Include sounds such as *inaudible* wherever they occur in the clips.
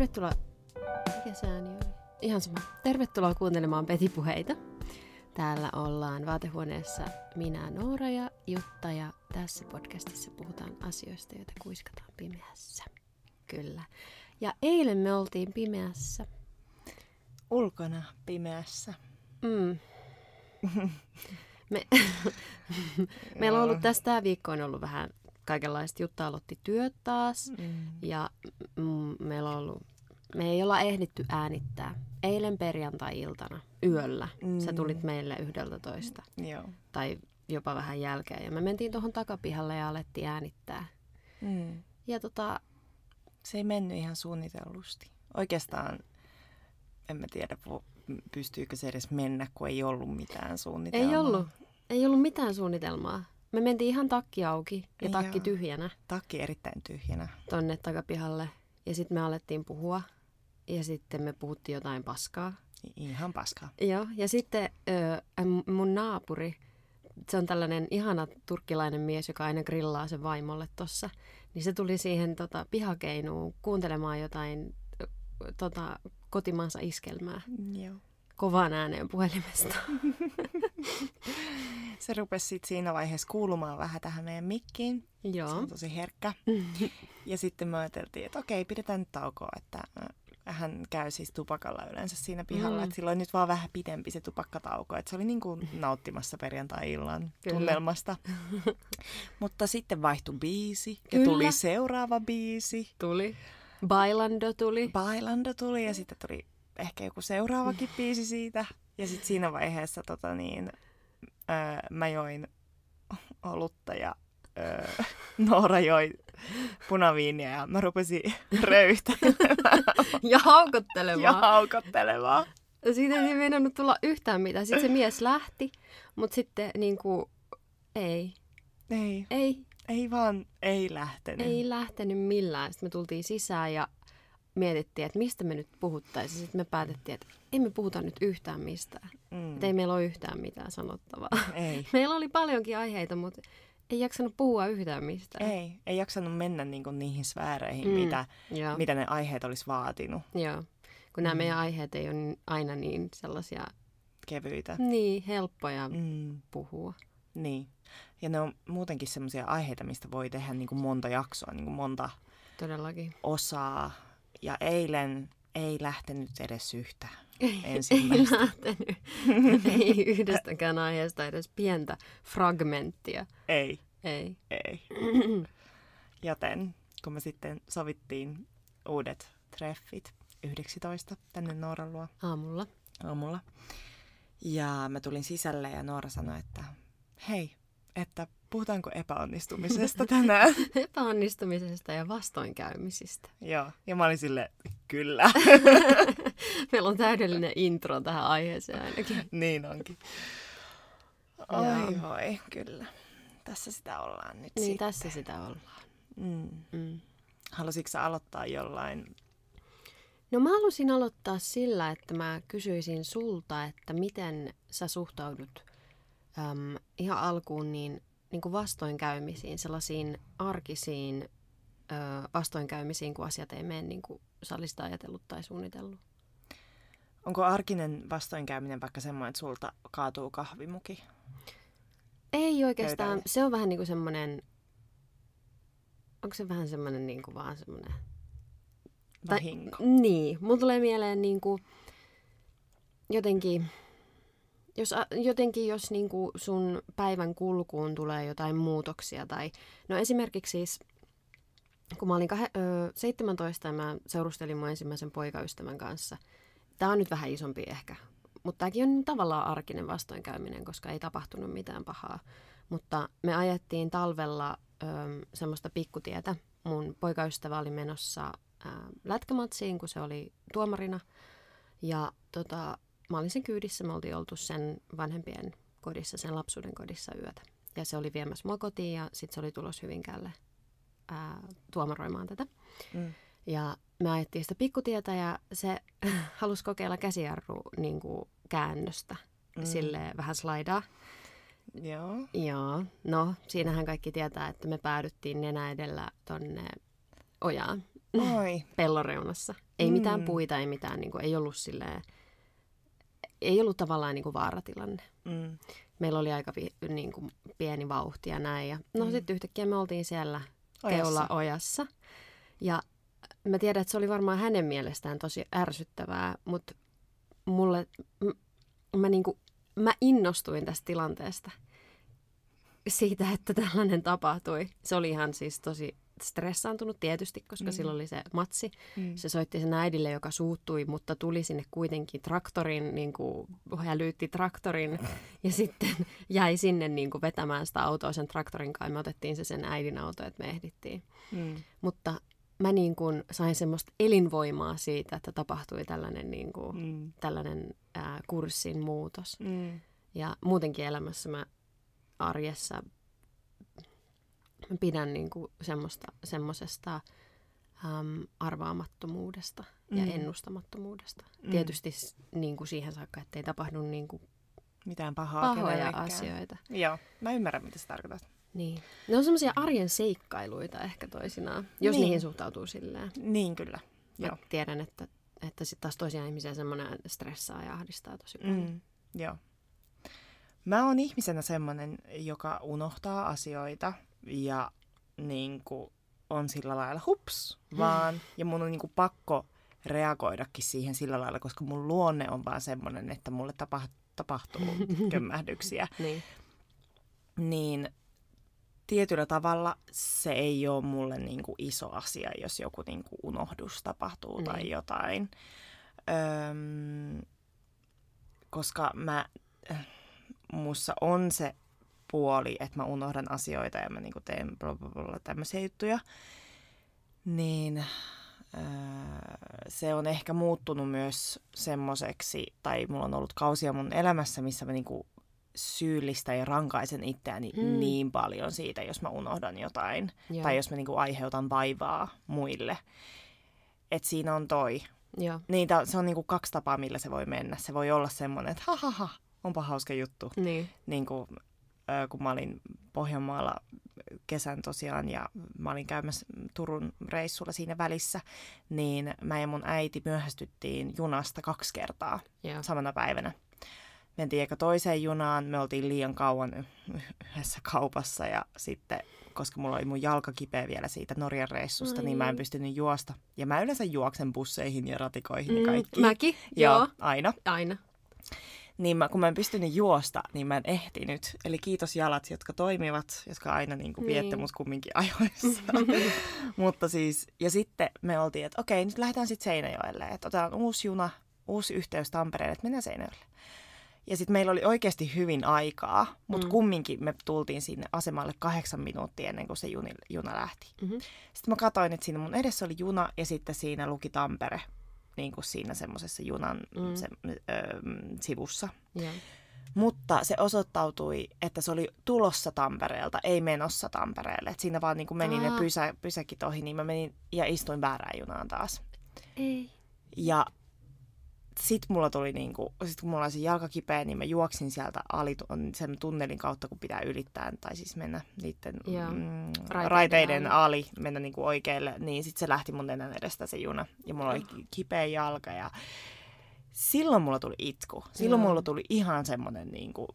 Tervetuloa... Mikä se ääni oli? Ihan sama. Tervetuloa kuuntelemaan Petipuheita. Täällä ollaan vaatehuoneessa minä, Noora ja Jutta ja tässä podcastissa puhutaan asioista, joita kuiskataan pimeässä. Kyllä. Ja eilen me oltiin pimeässä. Ulkona pimeässä. Mm. Me, *laughs* meillä on ollut tästä tämä viikko on ollut vähän kaikenlaista. Jutta aloitti työt taas Mm. ja mm, meillä on ollut, me ei olla ehditty äänittää. Eilen perjantai-iltana yöllä sä Mm. tulit meille yhdeltä toista Joo. tai jopa vähän jälkeen. Ja me mentiin tuohon takapihalle ja alettiin äänittää. Mm. Ja tota, Se ei mennyt ihan suunnitellusti. Oikeastaan en mä tiedä, pystyykö se edes mennä, kun ei ollut mitään suunnitelmaa. ei ollut, ei ollut mitään suunnitelmaa. Me mentiin ihan takki auki ja takki Joo. tyhjänä Takki erittäin tyhjänä. tonne takapihalle. Ja sitten me alettiin puhua. Ja sitten me puhuttiin jotain paskaa. Ihan paskaa. Joo, ja sitten ö, m- mun naapuri, se on tällainen ihana turkkilainen mies, joka aina grillaa sen vaimolle tossa. Niin se tuli siihen tota, pihakeinuun kuuntelemaan jotain tota, kotimaansa iskelmää Joo. kovaan ääneen puhelimesta. *laughs* Se rupesi sit siinä vaiheessa kuulumaan vähän tähän meidän mikkiin. Se Joo. on tosi herkkä. *laughs* Ja sitten me ajateltiin, että okei, pidetään nyt taukoa, että äh, hän käy siis tupakalla yleensä siinä pihalla. Mm. Mm. Että silloin nyt vaan vähän pidempi se tupakkatauko. Että se oli niin kuin nauttimassa perjantai-illan Kyllä. tunnelmasta. *laughs* Mutta sitten vaihtui biisi ja Kyllä. tuli seuraava biisi. Tuli. Bailando tuli. Bailando tuli ja sitten tuli ehkä joku seuraavakin biisi siitä. Ja sitten siinä vaiheessa tota niin, öö, mä join olutta ja öö, *laughs* Noora joi punaviiniä ja mä rupesin *laughs* röyhtämään Ja haukottelemaan. ja haukottelemaan. Siitä ei meinannut tulla yhtään mitään. Sitten se mies lähti, mutta sitten niin kuin, ei, Ei, ei, ei vaan, ei lähtenyt. Ei lähtenyt millään. Sitten me tultiin sisään ja mietittiin, että mistä me nyt puhuttaisiin. Sitten me päätettiin, että ei me puhuta nyt yhtään mistään. Mm. Että ei meillä ole yhtään mitään sanottavaa. Ei. *laughs* Meillä oli paljonkin aiheita, mutta ei jaksanut puhua yhtään mistään. Ei, ei jaksanut mennä niinku niihin sfääreihin, Mm. mitä, Joo, mitä ne aiheet olisi vaatinut. joo. Kun nämä Mm. meidän aiheet ei ole niin- aina niin sellaisia, Kevyitä. niin helppoja Mm. puhua. Niin. Ja ne on muutenkin semmoisia aiheita, mistä voi tehdä niin kuin monta jaksoa, niin kuin monta Todellakin. osaa. Ja eilen ei lähtenyt edes yhtään Ei ensimmäistä. *laughs* lähtenyt. ei yhdestäkään aiheesta edes pientä fragmenttia. ei, Ei. ei. *clears throat* Joten kun me sitten sovittiin uudet treffit 11 tänne Nooran luo Aamulla. aamulla. Ja mä tulin sisälle ja Noora sanoi, että hei, että puhutaanko epäonnistumisesta tänään? *laughs* epäonnistumisesta ja vastoinkäymisistä. Joo, ja mä olin sille kyllä. *laughs* Meillä on täydellinen intro tähän aiheeseen ainakin. *laughs* niin onkin. Oi voi, kyllä. Tässä sitä ollaan nyt Niin, sitten. tässä sitä ollaan. Mm. Mm. Halusitko aloittaa jollain? No mä halusin aloittaa sillä, että mä kysyisin sulta, että miten sä suhtaudut äm, ihan alkuun niin, niin kuin vastoinkäymisiin, sellaisiin arkisiin ö, vastoinkäymisiin, kun asiat ei mene niin kuin sä olisit ajatellut tai suunnitellut. Onko arkinen vastoinkäyminen vaikka semmoinen, että sulta kaatuu kahvimuki? Ei oikeastaan, Pöydälle. se on vähän niin kuin semmoinen, onko se vähän semmoinen niin kuin vaan semmoinen Tai- Vahinko. Niin, mulla tulee mieleen niinku, jotenkin, jos, jotenkin jos niinku sun päivän kulkuun tulee jotain muutoksia tai, no esimerkiksi siis, kun mä olin kah- ö, 17 ja mä seurustelin mun ensimmäisen poikaystävän kanssa. Tämä on nyt vähän isompi ehkä, mutta tämäkin on tavallaan arkinen vastoinkäyminen, koska ei tapahtunut mitään pahaa. Mutta me ajettiin talvella ö, semmoista pikkutietä. Mun poikaystävä oli menossa ää, lätkämatsiin, kun se oli tuomarina. Ja tota, mä olin sen kyydissä, me oltiin oltu sen vanhempien kodissa, sen lapsuuden kodissa yötä. Ja se oli viemässä mua kotiin ja sitten se oli tulos Hyvinkäälle ää, tuomaroimaan tätä. Mm. Ja me ajettiin sitä pikkutietä ja se *laughs* halusi kokeilla käsijarru niin kuin käännöstä. Mm. Silleen vähän slaidaa. Joo. Joo, no siinähän kaikki tietää, että me päädyttiin nenä edellä tonne ojaan. Oi. *laughs* pelloreunassa. Ei Mm. mitään puita, ei mitään, niin kuin, ei ollut silleen, ei ollut tavallaan niin kuin vaaratilanne. Mm. Meillä oli aika vi, niin kuin, pieni vauhti ja näin. Ja, no Mm. sitten yhtäkkiä me oltiin siellä Ojassa. keula-ojassa. Ja mä tiedän, että se oli varmaan hänen mielestään tosi ärsyttävää, mutta mulle, m- mä, niinku, mä innostuin tästä tilanteesta. Siitä, että tällainen tapahtui. Se oli ihan siis tosi stressaantunut tietysti, koska Mm. silloin oli se matsi. Mm. Se soitti sen äidille, joka suuttui, mutta tuli sinne kuitenkin traktorin, niin kuin, hälytti traktorin *laughs* ja sitten jäi sinne niin kuin, vetämään sitä autoa sen traktorin kanssa. Me otettiin se sen äidin auto, että me ehdittiin. Mm. Mutta mä niin kuin, sain semmoista elinvoimaa siitä, että tapahtui tällainen, niin kuin, Mm. tällainen ää, kurssin muutos. Mm. Ja muutenkin elämässä mä arjessa pidän niin kuin semmoista, semmoisesta äm, arvaamattomuudesta ja Mm. ennustamattomuudesta. Mm. Tietysti niin kuin siihen saakka, ettei tapahdu niin kuin Mitään pahaa pahoja kenellekään. asioita. Joo, mä ymmärrän, mitä sä tarkoitat. Niin. Ne on semmoisia arjen seikkailuita ehkä toisinaan, jos Niin. niihin suhtautuu silleen. Niin kyllä. Mä Joo. tiedän, että, että sitten taas toisia ihmisiä semmoinen stressaa ja ahdistaa tosi paljon. Mm. Joo. Mä oon ihmisenä semmonen, joka unohtaa asioita ja niin kuin, on sillä lailla hups vaan. Ja mun on niin kuin, pakko reagoidakin siihen sillä lailla, koska mun luonne on vaan semmoinen, että mulle tapa- tapahtuu *laughs* kömmähdyksiä. Niin. Niin tietyllä tavalla se ei ole mulle niin kuin iso asia, jos joku niin kuin unohdus tapahtuu tai Niin. jotain. Öm, koska mä, äh, mussa on se puoli, että mä unohdan asioita ja mä niin kuin teen bla bla bla tämmöisiä juttuja. Niin öö, se on ehkä muuttunut myös semmoiseksi, tai mulla on ollut kausia mun elämässä, missä mä niinku syyllistän ja rankaisen itseäni Mm. niin paljon siitä, jos mä unohdan jotain. Joo. Tai jos mä niinku aiheutan vaivaa muille. Et siinä on toi. Joo. Niin, se on niinku kaksi tapaa, millä se voi mennä. Se voi olla semmoinen, että ha, ha, ha onpa hauska juttu. Niin. Niin kuin, ö, kun mä olin Pohjanmaalla kesän tosiaan ja mä olin käymässä Turun reissulla siinä välissä, niin mä ja mun äiti myöhästyttiin junasta kaksi kertaa Joo. samana päivänä. Mentiin eka toiseen junaan, me oltiin liian kauan yhdessä kaupassa ja sitten, koska mulla oli mun jalka kipeä vielä siitä Norjan reissusta, Ai. niin mä en pystynyt juosta. Ja mä yleensä juoksen busseihin ja ratikoihin ja kaikki. Mm, mäkin, Joo, joo. aina. Aina. Niin mä, kun mä en pystynyt juosta, niin mä en ehtinyt. Eli kiitos jalat, jotka toimivat, jotka aina niin kuin viette Niin. mut kumminkin ajoissa. *laughs* Mutta siis, ja sitten me oltiin, että okei, nyt lähdetään sitten Seinäjoelle. Että otetaan uusi juna, uusi yhteys Tampereelle, että mennään Seinäjoelle. Ja sitten meillä oli oikeasti hyvin aikaa, mutta Mm. mm. kumminkin me tultiin sinne asemalle kahdeksan minuuttia ennen kuin se juni, juna lähti. Mhm. Sitten mä katsoin, että siinä mun edessä oli juna ja sitten siinä luki Tampere, niin kuin siinä semmoisessa junan Mm. se, ö, sivussa. Joo. Mutta se osoittautui, että se oli tulossa Tampereelta, ei menossa Tampereelle. Et siinä vaan niin kuin meni Aa. ne pysä, pysäkit ohi, niin mä menin ja istuin väärään junaan taas. Ei. Ja sit mulla tuli niinku, sit kun mulla oli se jalka kipeä, niin mä juoksin sieltä ali sen tunnelin kautta, kun pitää ylittää, tai siis mennä niiden Joo. mm, Raiteiden raiteiden, ali. ali. mennä niinku oikealle, niin sit se lähti mun nenän edestä se juna. Ja mulla oli kipeä jalka ja silloin mulla tuli itku. Silloin Joo. mulla tuli ihan semmonen niinku,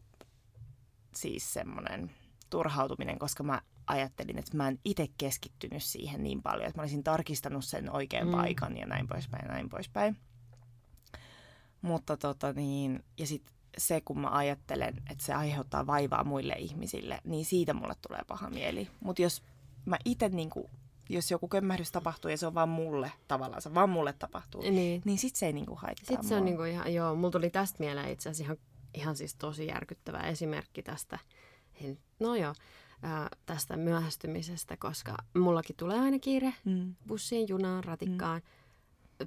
siis semmonen turhautuminen, koska mä ajattelin, että mä en itse keskittynyt siihen niin paljon, että mä olisin tarkistanut sen oikean mm. paikan ja näin poispäin ja näin poispäin. Mutta tota niin, ja sitten se, kun mä ajattelen, että se aiheuttaa vaivaa muille ihmisille, niin siitä mulle tulee paha mieli. Mutta jos mä itse, niin jos joku kömmähdys tapahtuu ja se on vaan mulle tavallaan, se vaan mulle tapahtuu, Niin. niin sit se ei niinku haittaa Sitten se on niinku ihan, joo, mulla tuli tästä mieleen itse asiassa ihan, ihan siis tosi järkyttävä esimerkki tästä, en- no joo, ää, tästä myöhästymisestä, koska mullakin tulee aina kiire Mm. bussiin, junaan, ratikkaan.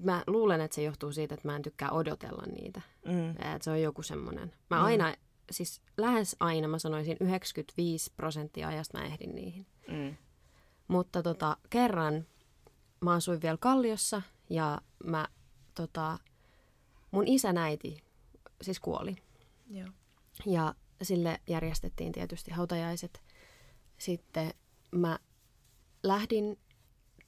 Mä luulen, että se johtuu siitä, että mä en tykkää odotella niitä. Mm. Et se on joku semmoinen. Mä Mm. aina, siis lähes aina mä sanoisin 95 prosenttia ajasta mä ehdin niihin. Mm. Mutta tota, kerran mä asuin vielä Kalliossa ja mä, tota, mun isän äiti siis kuoli. Joo. Ja sille järjestettiin tietysti hautajaiset. Sitten mä lähdin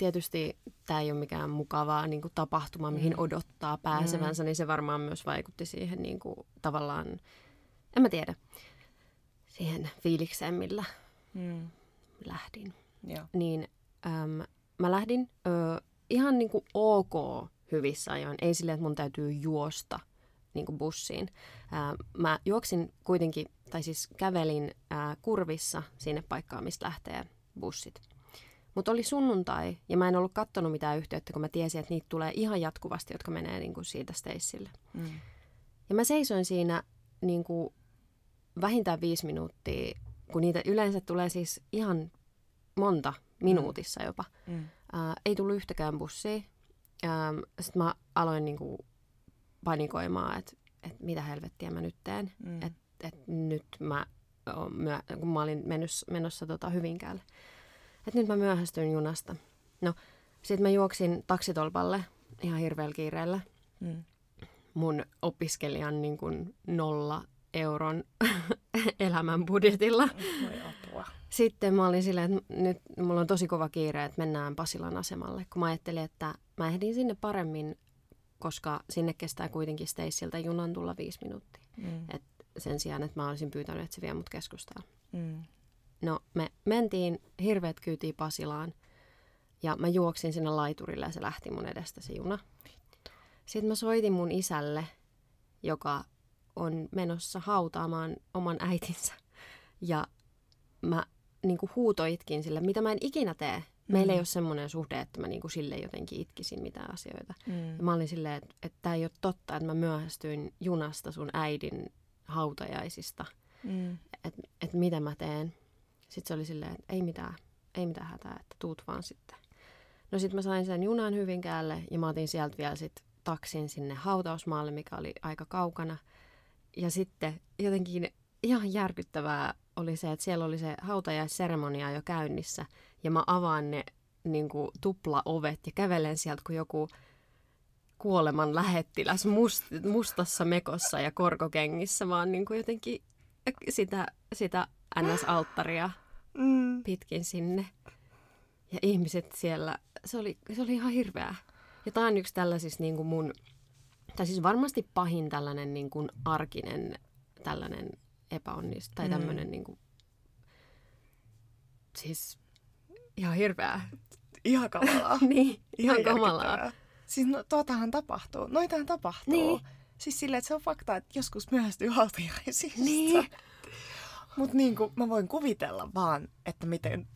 tietysti tämä ei ole mikään mukavaa niin kuin tapahtuma, mihin Mm. odottaa pääsevänsä, niin se varmaan myös vaikutti siihen niin kuin, tavallaan, en mä tiedä, siihen fiilikseen, millä Mm. lähdin. Joo. Niin äm, mä lähdin ö, ihan niin kuin ok hyvissä ajoin, ei silleen, että mun täytyy juosta niin kuin bussiin. Ää, mä juoksin kuitenkin, tai siis kävelin ää, kurvissa sinne paikkaan, mistä lähtee bussit. Mutta oli sunnuntai ja mä en ollut kattonut mitään yhteyttä, kun mä tiesin, että niitä tulee ihan jatkuvasti, jotka menee niin kuin siitä Stacelle. Mm. Ja mä seisoin siinä niin kuin vähintään viisi minuuttia, kun niitä yleensä tulee siis ihan monta minuutissa jopa. Mm. Ää, ei tullut yhtäkään bussia. Sitten mä aloin niin kuin panikoimaan, että et mitä helvettiä mä nyt teen. Mm. Et, et nyt mä myö, kun mä olin menossa, menossa tota Hyvinkäälle. Että nyt mä myöhästyn junasta. No, sitten mä juoksin taksitolpalle ihan hirveällä kiireellä Mm. mun opiskelijan niin kuin nolla euron *laughs* elämän budjetilla. Sitten mä olin silleen, että nyt mulla on tosi kova kiire, että mennään Pasilan asemalle, kun mä ajattelin, että mä ehdin sinne paremmin, koska sinne kestää kuitenkin Stacyltä junan tulla viisi minuuttia. Mm. Et sen sijaan, että mä olisin pyytänyt, että se vie mut keskustaan. Mm. No, me mentiin hirveät kyytiin Pasilaan ja mä juoksin sinne laiturille ja se lähti mun edestä se juna. Sitten mä soitin mun isälle, joka on menossa hautaamaan oman äitinsä. Ja mä niin kuin huutoitkin sille, mitä mä en ikinä tee. Meillä Mm. ei ole semmoinen suhde, että mä niin kuin sille jotenkin itkisin mitään asioita. Mm. Ja mä olin silleen, että, että tämä ei ole totta, että mä myöhästyin junasta sun äidin hautajaisista Mm. että et mitä mä teen. Sitten se oli silleen, että ei mitään, ei mitään hätää, että tuut vaan sitten. No sitten mä sain sen junan Hyvinkäälle ja mä otin sieltä vielä sit taksin sinne hautausmaalle, mikä oli aika kaukana. Ja sitten jotenkin ihan järkyttävää oli se, että siellä oli se hautajaisseremonia jo käynnissä. Ja mä avaan ne niin kuin, tuplaovet ja kävelen sieltä kuin joku kuoleman lähettiläs must, mustassa mekossa ja korkokengissä, vaan niin kuin jotenkin sitä, sitä NS-alttaria Mm. pitkin sinne. Ja ihmiset siellä, se oli, se oli ihan hirveää. Ja tämä on yksi tällaisista niin kuin mun, tai siis varmasti pahin tällainen niin kuin arkinen tällainen epäonnistu, tai Mm. tämmöinen niin kuin, siis ihan hirveää. Ihan kamalaa. *laughs* niin, ihan kamalaa. järkyttävää. Siis no, tuotahan tapahtuu. Noitahan tapahtuu. Niin. Siis silleen, että se on fakta, että joskus myöhästyy hautajaisista. Niin. Mutta niin kuin, mä voin kuvitella vaan, että miten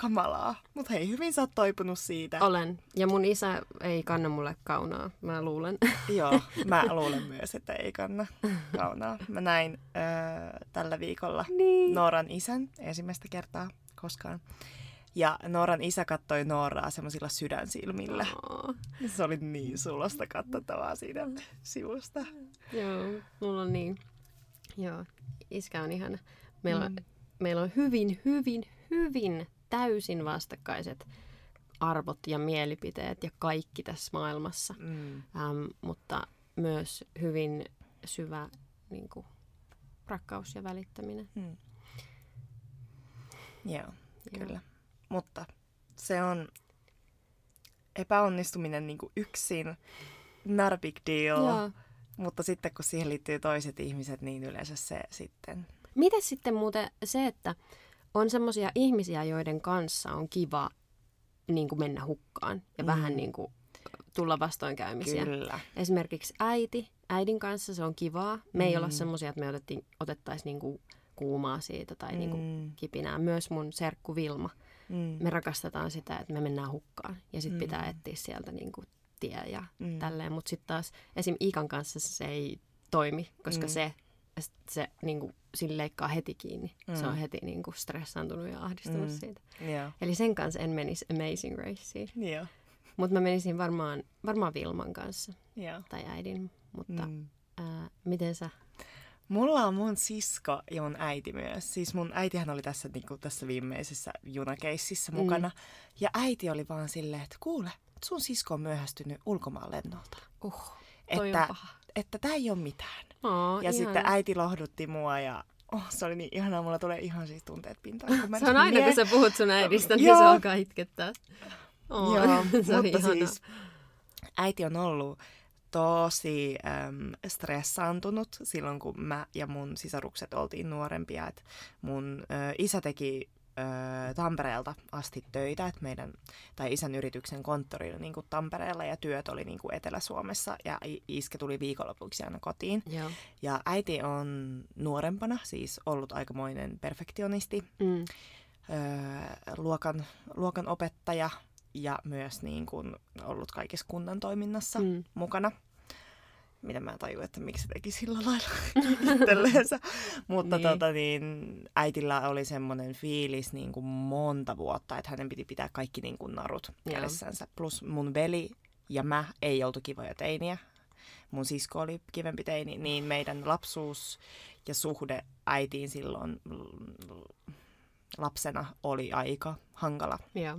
kamalaa. Mutta hei, hyvin sä oot toipunut siitä. Olen. Ja mun isä ei kanna mulle kaunaa, mä luulen. *laughs* Joo, mä *laughs* luulen myös, että ei kanna kaunaa. Mä näin öö, tällä viikolla niin. Nooran isän ensimmäistä kertaa koskaan. Ja Nooran isä kattoi Nooraa semmoisilla sydänsilmillä. Oh. Se oli niin sulosta katsottavaa siitä sivusta. Joo, mulla on niin. Joo, iskä on ihana. Meillä, Mm. mm. meillä on hyvin, hyvin, hyvin täysin vastakkaiset arvot ja mielipiteet ja kaikki tässä maailmassa. Mm. Ähm, mutta myös hyvin syvä niin kuin, rakkaus ja välittäminen. Mm. Joo, kyllä. Mutta se on epäonnistuminen niin kuin yksin, not a big deal. Joo. Mutta sitten kun siihen liittyy toiset ihmiset, niin yleensä se sitten... Miten sitten muuten se, että on semmoisia ihmisiä, joiden kanssa on kiva niin kuin mennä hukkaan ja Mm. mm. vähän niin kuin tulla vastoinkäymisiä. Kyllä. Esimerkiksi äiti, äidin kanssa se on kivaa. Me ei Mm. olla semmoisia, että me otettiin, otettaisiin niinku kuumaa siitä tai niinku Mm. kipinää. Myös mun serkku Vilma. Mm. Me rakastetaan sitä, että me mennään hukkaan ja sitten Mm. pitää etsiä sieltä niinku tie ja Mm. tälleen. Mutta sitten taas esim. Iikan kanssa se ei toimi, koska Mm. se, se niinku, sille leikkaa heti kiinni. Se on Mm. heti niinku stressaantunut ja ahdistunut Mm. siitä. Joo. Eli sen kanssa en menisi Amazing Raceen. Joo. Mutta mä menisin varmaan, varmaan Vilman kanssa Joo. tai äidin. Mutta Mm. ää, miten sä Mulla on mun sisko ja mun äiti myös. Siis mun äitihän oli tässä, niin kuin, tässä viimeisessä junakeississä Mm. mukana. Ja äiti oli vaan silleen, että kuule, sun sisko on myöhästynyt ulkomaan lennolta. Uh, toi Että, on paha. Että tää ei ole mitään. Oh, Ja sitten äiti lohdutti mua ja oh, se oli niin ihanaa. Mulla tulee ihan siis tunteet pintaan. Kun mä Se on aina, mie- kun sä puhut sun äidistä, niin se alkaa itkettää. Oh, Joo, *laughs* se mutta ihana. siis äiti on ollut tosi äm, stressaantunut silloin, kun mä ja mun sisarukset oltiin nuorempia. Et mun ö, isä teki Tampereelta asti töitä, että meidän, tai isän yrityksen konttori oli niin kuin Tampereella ja työt oli niin kuin Etelä-Suomessa ja iske tuli viikonlopuksi aina kotiin. Joo. Ja äiti on nuorempana siis ollut aikamoinen perfektionisti, Mm. öö, luokan, luokan opettaja ja myös niin kuin ollut kaikessa kunnan toiminnassa. Mm. mukana. Mitä mä tajuin, että miksi se teki sillä lailla *laughs* itselleensä. Mutta Niin. Tota, niin, äitillä oli semmoinen fiilis niin kuin monta vuotta, että hänen piti pitää kaikki niin kuin narut kädessänsä. Plus mun veli ja mä ei oltu kivoja teiniä. Mun sisko oli kivempi teini, niin meidän lapsuus ja suhde äitiin silloin lapsena oli aika hankala. Joo.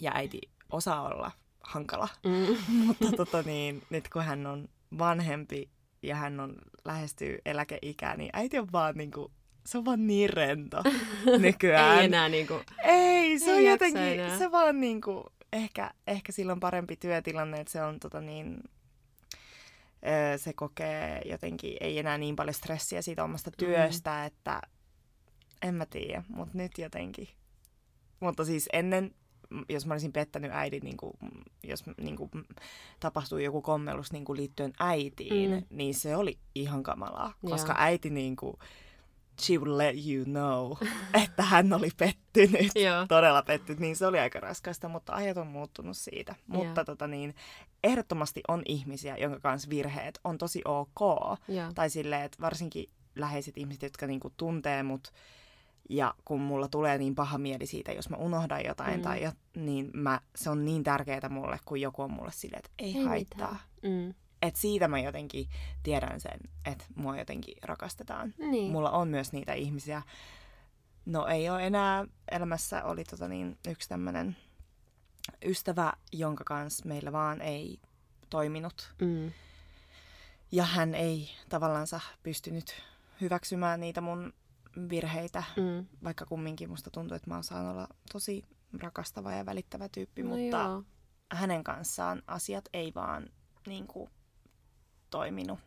Ja äiti osaa olla hankala. Mm. *laughs* Mutta tota niin, nyt kun hän on vanhempi ja hän on lähestyy eläkeikää, niin äiti on vaan niinku, se on vaan niin rento *laughs* nykyään. Ei enää niinku... Ei, se Ei on jotenkin, enää. se vaan niinku, ehkä, ehkä sillä on parempi työtilanne, että se on tota niin, se kokee jotenkin, ei enää niin paljon stressiä siitä omasta työstä, että en mä tiedä, mutta nyt jotenkin. Mutta siis ennen, jos mä olisin pettänyt äidin, niin kuin, jos niin kuin, tapahtui joku kommellus niin kuin liittyen äitiin, Mm. niin se oli ihan kamalaa, koska äiti niin kuin, she would let you know, *laughs* että hän oli pettynyt, todella pettynyt, niin se oli aika raskasta, mutta ajat on muuttunut siitä. Mutta tota niin, ehdottomasti on ihmisiä, jonka kanssa virheet on tosi ok, Joo. tai silleen, että varsinkin läheiset ihmiset, jotka niinku tuntee mut, ja kun mulla tulee niin paha mieli siitä, jos mä unohdan jotain, Mm. tai jo, niin mä, se on niin tärkeää mulle, kun joku on mulle silleen, että ei, Ei haittaa. mitään. Mm. Et siitä mä jotenkin tiedän sen, että mua jotenkin rakastetaan. Niin. Mulla on myös niitä ihmisiä, no ei ole enää elämässä, oli tota niin, yksi tämmönen ystävä, jonka kanssa meillä vaan ei toiminut Mm. ja hän ei tavallansa pystynyt hyväksymään niitä mun virheitä, Mm. vaikka kumminkin musta tuntuu, että mä oon saanut olla tosi rakastava ja välittävä tyyppi, No mutta joo. hänen kanssaan asiat ei vaan niin kuin, toiminut.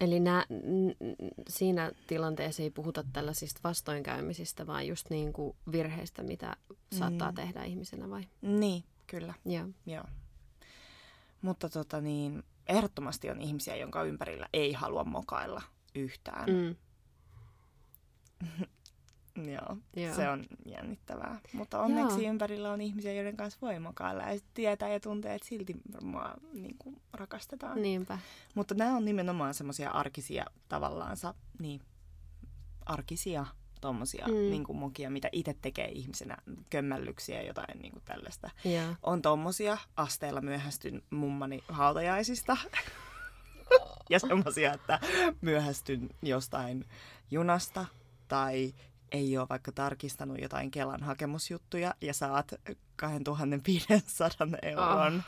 Eli nää, n- n- siinä tilanteessa ei puhuta tällaisista vastoinkäymisistä, vaan just niin kuin virheistä, mitä saattaa Mm. tehdä ihmisenä vai? Niin, kyllä, Joo. joo. Mutta tota niin, ehdottomasti on ihmisiä, jonka ympärillä ei halua mokailla yhtään. Mm. *laughs* Joo, Joo. se on jännittävää. Mutta onneksi Joo. ympärillä on ihmisiä, joiden kanssa voi mokailla ja tietää ja tuntee, että silti mua niin kuin, rakastetaan. Niinpä. Mutta nämä on nimenomaan semmoisia arkisia tavallaansa, niin arkisia tommosia Mm. niin kuin mokia, mitä itse tekee ihmisenä, kömmällyksiä ja jotain niin kuin tällaista. Joo. On tommosia, asteella myöhästyn mummani hautajaisista. *laughs* ja semmosia, että myöhästyn jostain junasta tai ei ole vaikka tarkistanut jotain Kelan hakemusjuttuja ja saat 2500 euron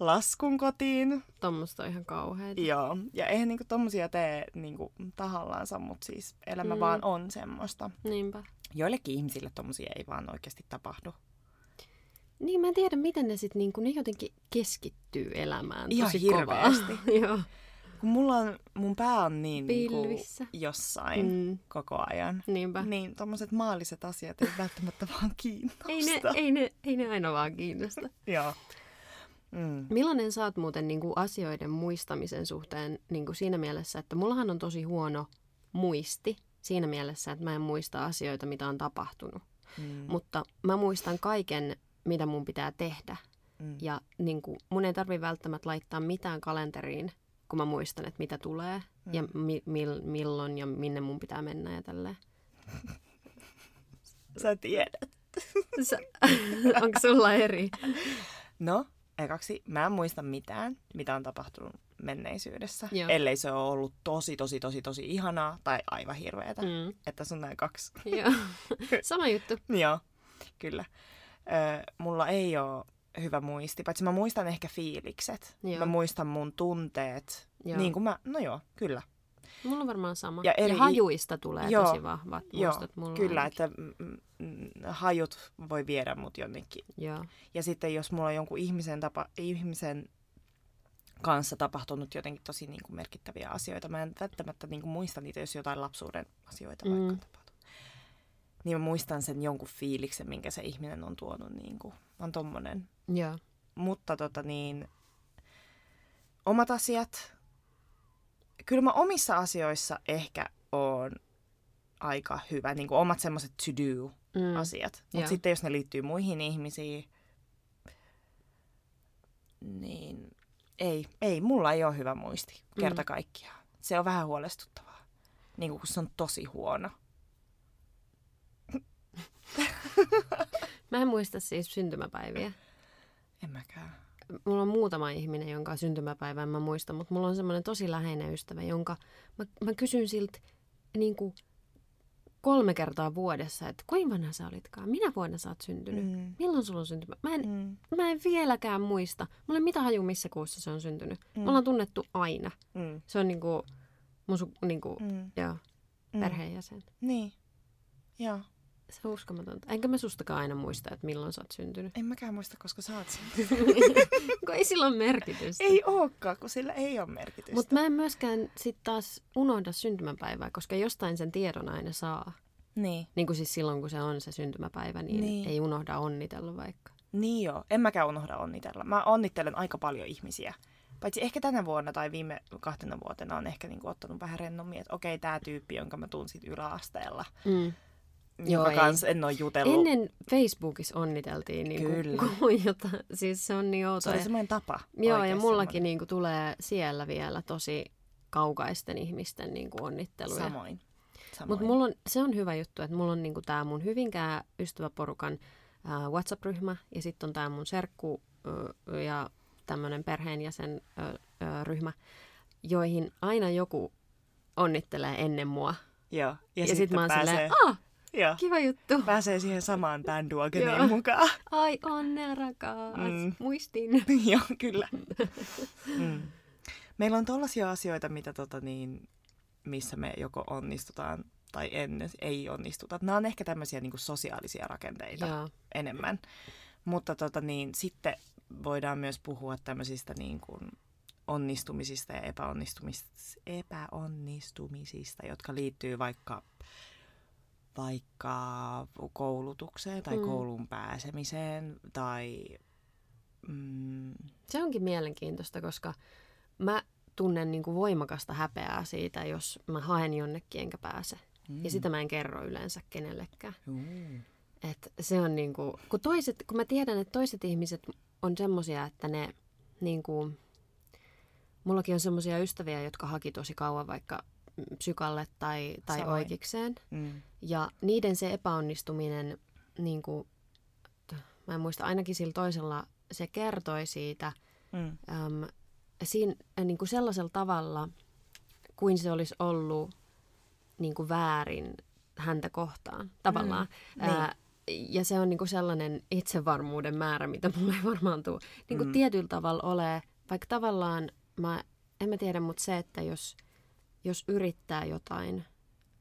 laskun kotiin. Tuommoista on ihan kauheita. Joo, ja eihän niinku tommosia tee niinku tahallaansa, mutta siis elämä Mm. vaan on semmoista. Niinpä. Joillekin ihmisille tommosia ei vaan oikeasti tapahdu. Niin, mä en tiedä, miten ne sitten niinku, ne jotenkin keskittyy elämään Ihan tosi hirveästi. kovaa. *laughs* Joo. Kun mulla on, mun pää on niin niinku Pilvissä. jossain mm. Mm, koko ajan, niinpä. niin tommoset maalliset asiat ei välttämättä vaan kiinnosta. Ei ne, ei, ne, ei ne aina vaan kiinnosta. *laughs* Joo. Mm. Millainen sä oot muuten niin kuin asioiden muistamisen suhteen niin kuin siinä mielessä, että mullahan on tosi huono muisti siinä mielessä, että mä en muista asioita, mitä on tapahtunut. Mm. Mutta mä muistan kaiken, mitä mun pitää tehdä. Mm. Ja niin kuin, mun ei tarvi välttämättä laittaa mitään kalenteriin, kun mä muistan, että mitä tulee Mm. ja mi- mil- milloin ja minne mun pitää mennä ja tälleen. *laughs* Sä tiedät. *laughs* Sä, *laughs* onko sulla eri? No, ekaksi mä en muista mitään, mitä on tapahtunut menneisyydessä, Joo. ellei se ole ollut tosi, tosi, tosi, tosi ihanaa tai aivan hirveetä. Mm. Että sun näin kaksi. joo. Sama juttu. Joo, kyllä. Ö, mulla ei ole hyvä muisti, paitsi mä muistan ehkä fiilikset. Joo. Mä muistan mun tunteet. Joo. Niin kuin mä, no joo, kyllä. Mulla on varmaan sama. Ja eri- ja hajuista tulee Joo, tosi vahvat Joo, muistot mulla kyllä, ainakin. että mm, hajut voi viedä mut jonnekin. Joo. Ja sitten jos mulla on jonkun ihmisen, tapa, ihmisen kanssa tapahtunut jotenkin tosi niin kuin merkittäviä asioita, mä en välttämättä niin kuin muista niitä, jos jotain lapsuuden asioita Mm. vaikka on tapahtunut. Niin mä muistan sen jonkun fiiliksen, minkä se ihminen on tuonut. Niin kuin, on tommonen. Joo. Mutta tota niin, omat asiat. Kyllä mä omissa asioissa ehkä on aika hyvä, niin kuin omat semmoiset to do Mm. Mutta sitten jos ne liittyy muihin ihmisiin, niin ei, ei, mulla ei ole hyvä muisti kerta Mm. kaikkiaan. Se on vähän huolestuttavaa, niin kuin kun se on tosi huono. *laughs* Mä en muista siis syntymäpäiviä. En mäkään. Mulla on muutama ihminen, jonka syntymäpäivän mä muistan, mutta mulla on semmoinen tosi läheinen ystävä, jonka mä, mä kysyn siltä niin kuin kolme kertaa vuodessa, että kuinka vanha sä olitkaan? Minä vuonna sä oot syntynyt? Mm. Milloin sulla on syntymä? Mä en, Mm. mä en vieläkään muista. Mulla ei mitään haju, missä kuussa se on syntynyt. Mm. Me ollaan tunnettu aina. Mm. Se on niinku mun su, niinku, Mm. joo, Mm. perheenjäsen. Niin. Joo. Se on uskomatonta. Enkä mä sustakaan aina muista, että milloin sä oot syntynyt. En mäkään muista, koska sä oot syntynyt. *laughs* kun ei sillä ole merkitystä. ei ookaan, kun sillä ei ole merkitystä. Mutta mä en myöskään sit taas unohda syntymäpäivää, koska jostain sen tiedon aina saa. Niin. Niin kuin siis silloin, kun se on se syntymäpäivä, niin, Niin. niin. ei unohda onnitella vaikka. Niin joo, en mäkään unohda onnitella. Mä onnittelen aika paljon ihmisiä. Paitsi ehkä tänä vuonna tai viime kahtena vuotena on ehkä niinku ottanut vähän rennommin, että okei, tämä tyyppi, jonka mä tunsin yläasteella, Mm. Joo, ei. kanssa en ole jutellut. Ennen Facebookissa onniteltiin niin Kyllä. *laughs* kuin jota, siis se on niin Se outoa. oli semmoinen tapa. Joo, ja mullakin semmoinen. niin kuin tulee siellä vielä tosi kaukaisten ihmisten niin kuin onnitteluja. Samoin. Samoin. Mutta mulla on, se on hyvä juttu, että mulla on niinku tämä mun Hyvinkää ystäväporukan ää, WhatsApp-ryhmä ja sitten on tämä mun serkku ö, ja tämmöinen perheenjäsen ö, ö, ryhmä, joihin aina joku onnittelee ennen mua. Joo. Ja, Ja, sitten sitten mä oon pääsee, silleen, ah, joo, kiva juttu. pääsee siihen samaan bandwagoneen mukaan. Ai onnea rakas, Mm. muistin. *laughs* Joo, kyllä. mm. Meillä on tollaisia asioita, mitä tota niin, missä me joko onnistutaan tai ennen ei onnistuta. Nämä on ehkä tämmöisiä niin sosiaalisia rakenteita Joo, enemmän. Mutta tota niin, sitten voidaan myös puhua tämmöisistä niin kuin onnistumisista ja epäonnistumisista, epäonnistumisista, jotka liittyy vaikka vaikka koulutukseen tai Mm. kouluun pääsemiseen tai mm, se onkin mielenkiintoista, koska mä tunnen niinku voimakasta häpeää siitä, jos mä haen jonnekin enkä pääse. mm. Ja sitä mä en kerro yleensä kenellekään. Juu. Et se on niinku, kun, toiset, kun mä tiedän, että toiset ihmiset on semmosia, että ne niinku, mullakin on semmosia ystäviä, jotka haki tosi kauan vaikka psykalle tai, tai Samoin. oikeikseen. Mm. Ja niiden se epäonnistuminen, niinku, mä en muista, ainakin sillä toisella se kertoi siitä Mm. äm, siinä, äh, niin kuin sellaisella tavalla, kuin se olisi ollut niin kuin väärin häntä kohtaan tavallaan. Mm, Ää, ja se on niin kuin sellainen itsevarmuuden määrä, mitä mulle ei varmaan tule niin kuin Mm. tietyllä tavalla ole, vaikka tavallaan mä, en mä tiedä, mutta se, että jos, jos yrittää jotain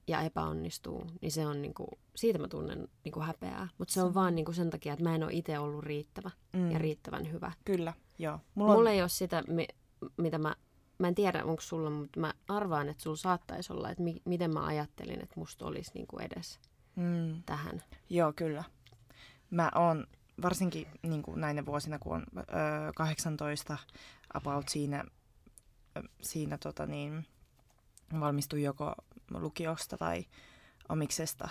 ja epäonnistuu, niin se on niin kuin, siitä mä tunnen niin kuin häpeää. Mutta se on vaan niin kuin sen takia, että mä en ole itse ollut riittävä Mm. ja riittävän hyvä. Kyllä, joo. Mulla Mulla, on, Mulla ei ole sitä, mi, mitä mä, mä en tiedä onko sulla, mutta mä arvaan, että sulla saattaisi olla, että mi, miten mä ajattelin, että musta olisi niin kuin edes mm, tähän. joo, kyllä. Mä oon varsinkin niin kuin näinä vuosina, kun on ö, 18 about siinä, ö, siinä tota niin, valmistui joko lukiosta tai omiksesta.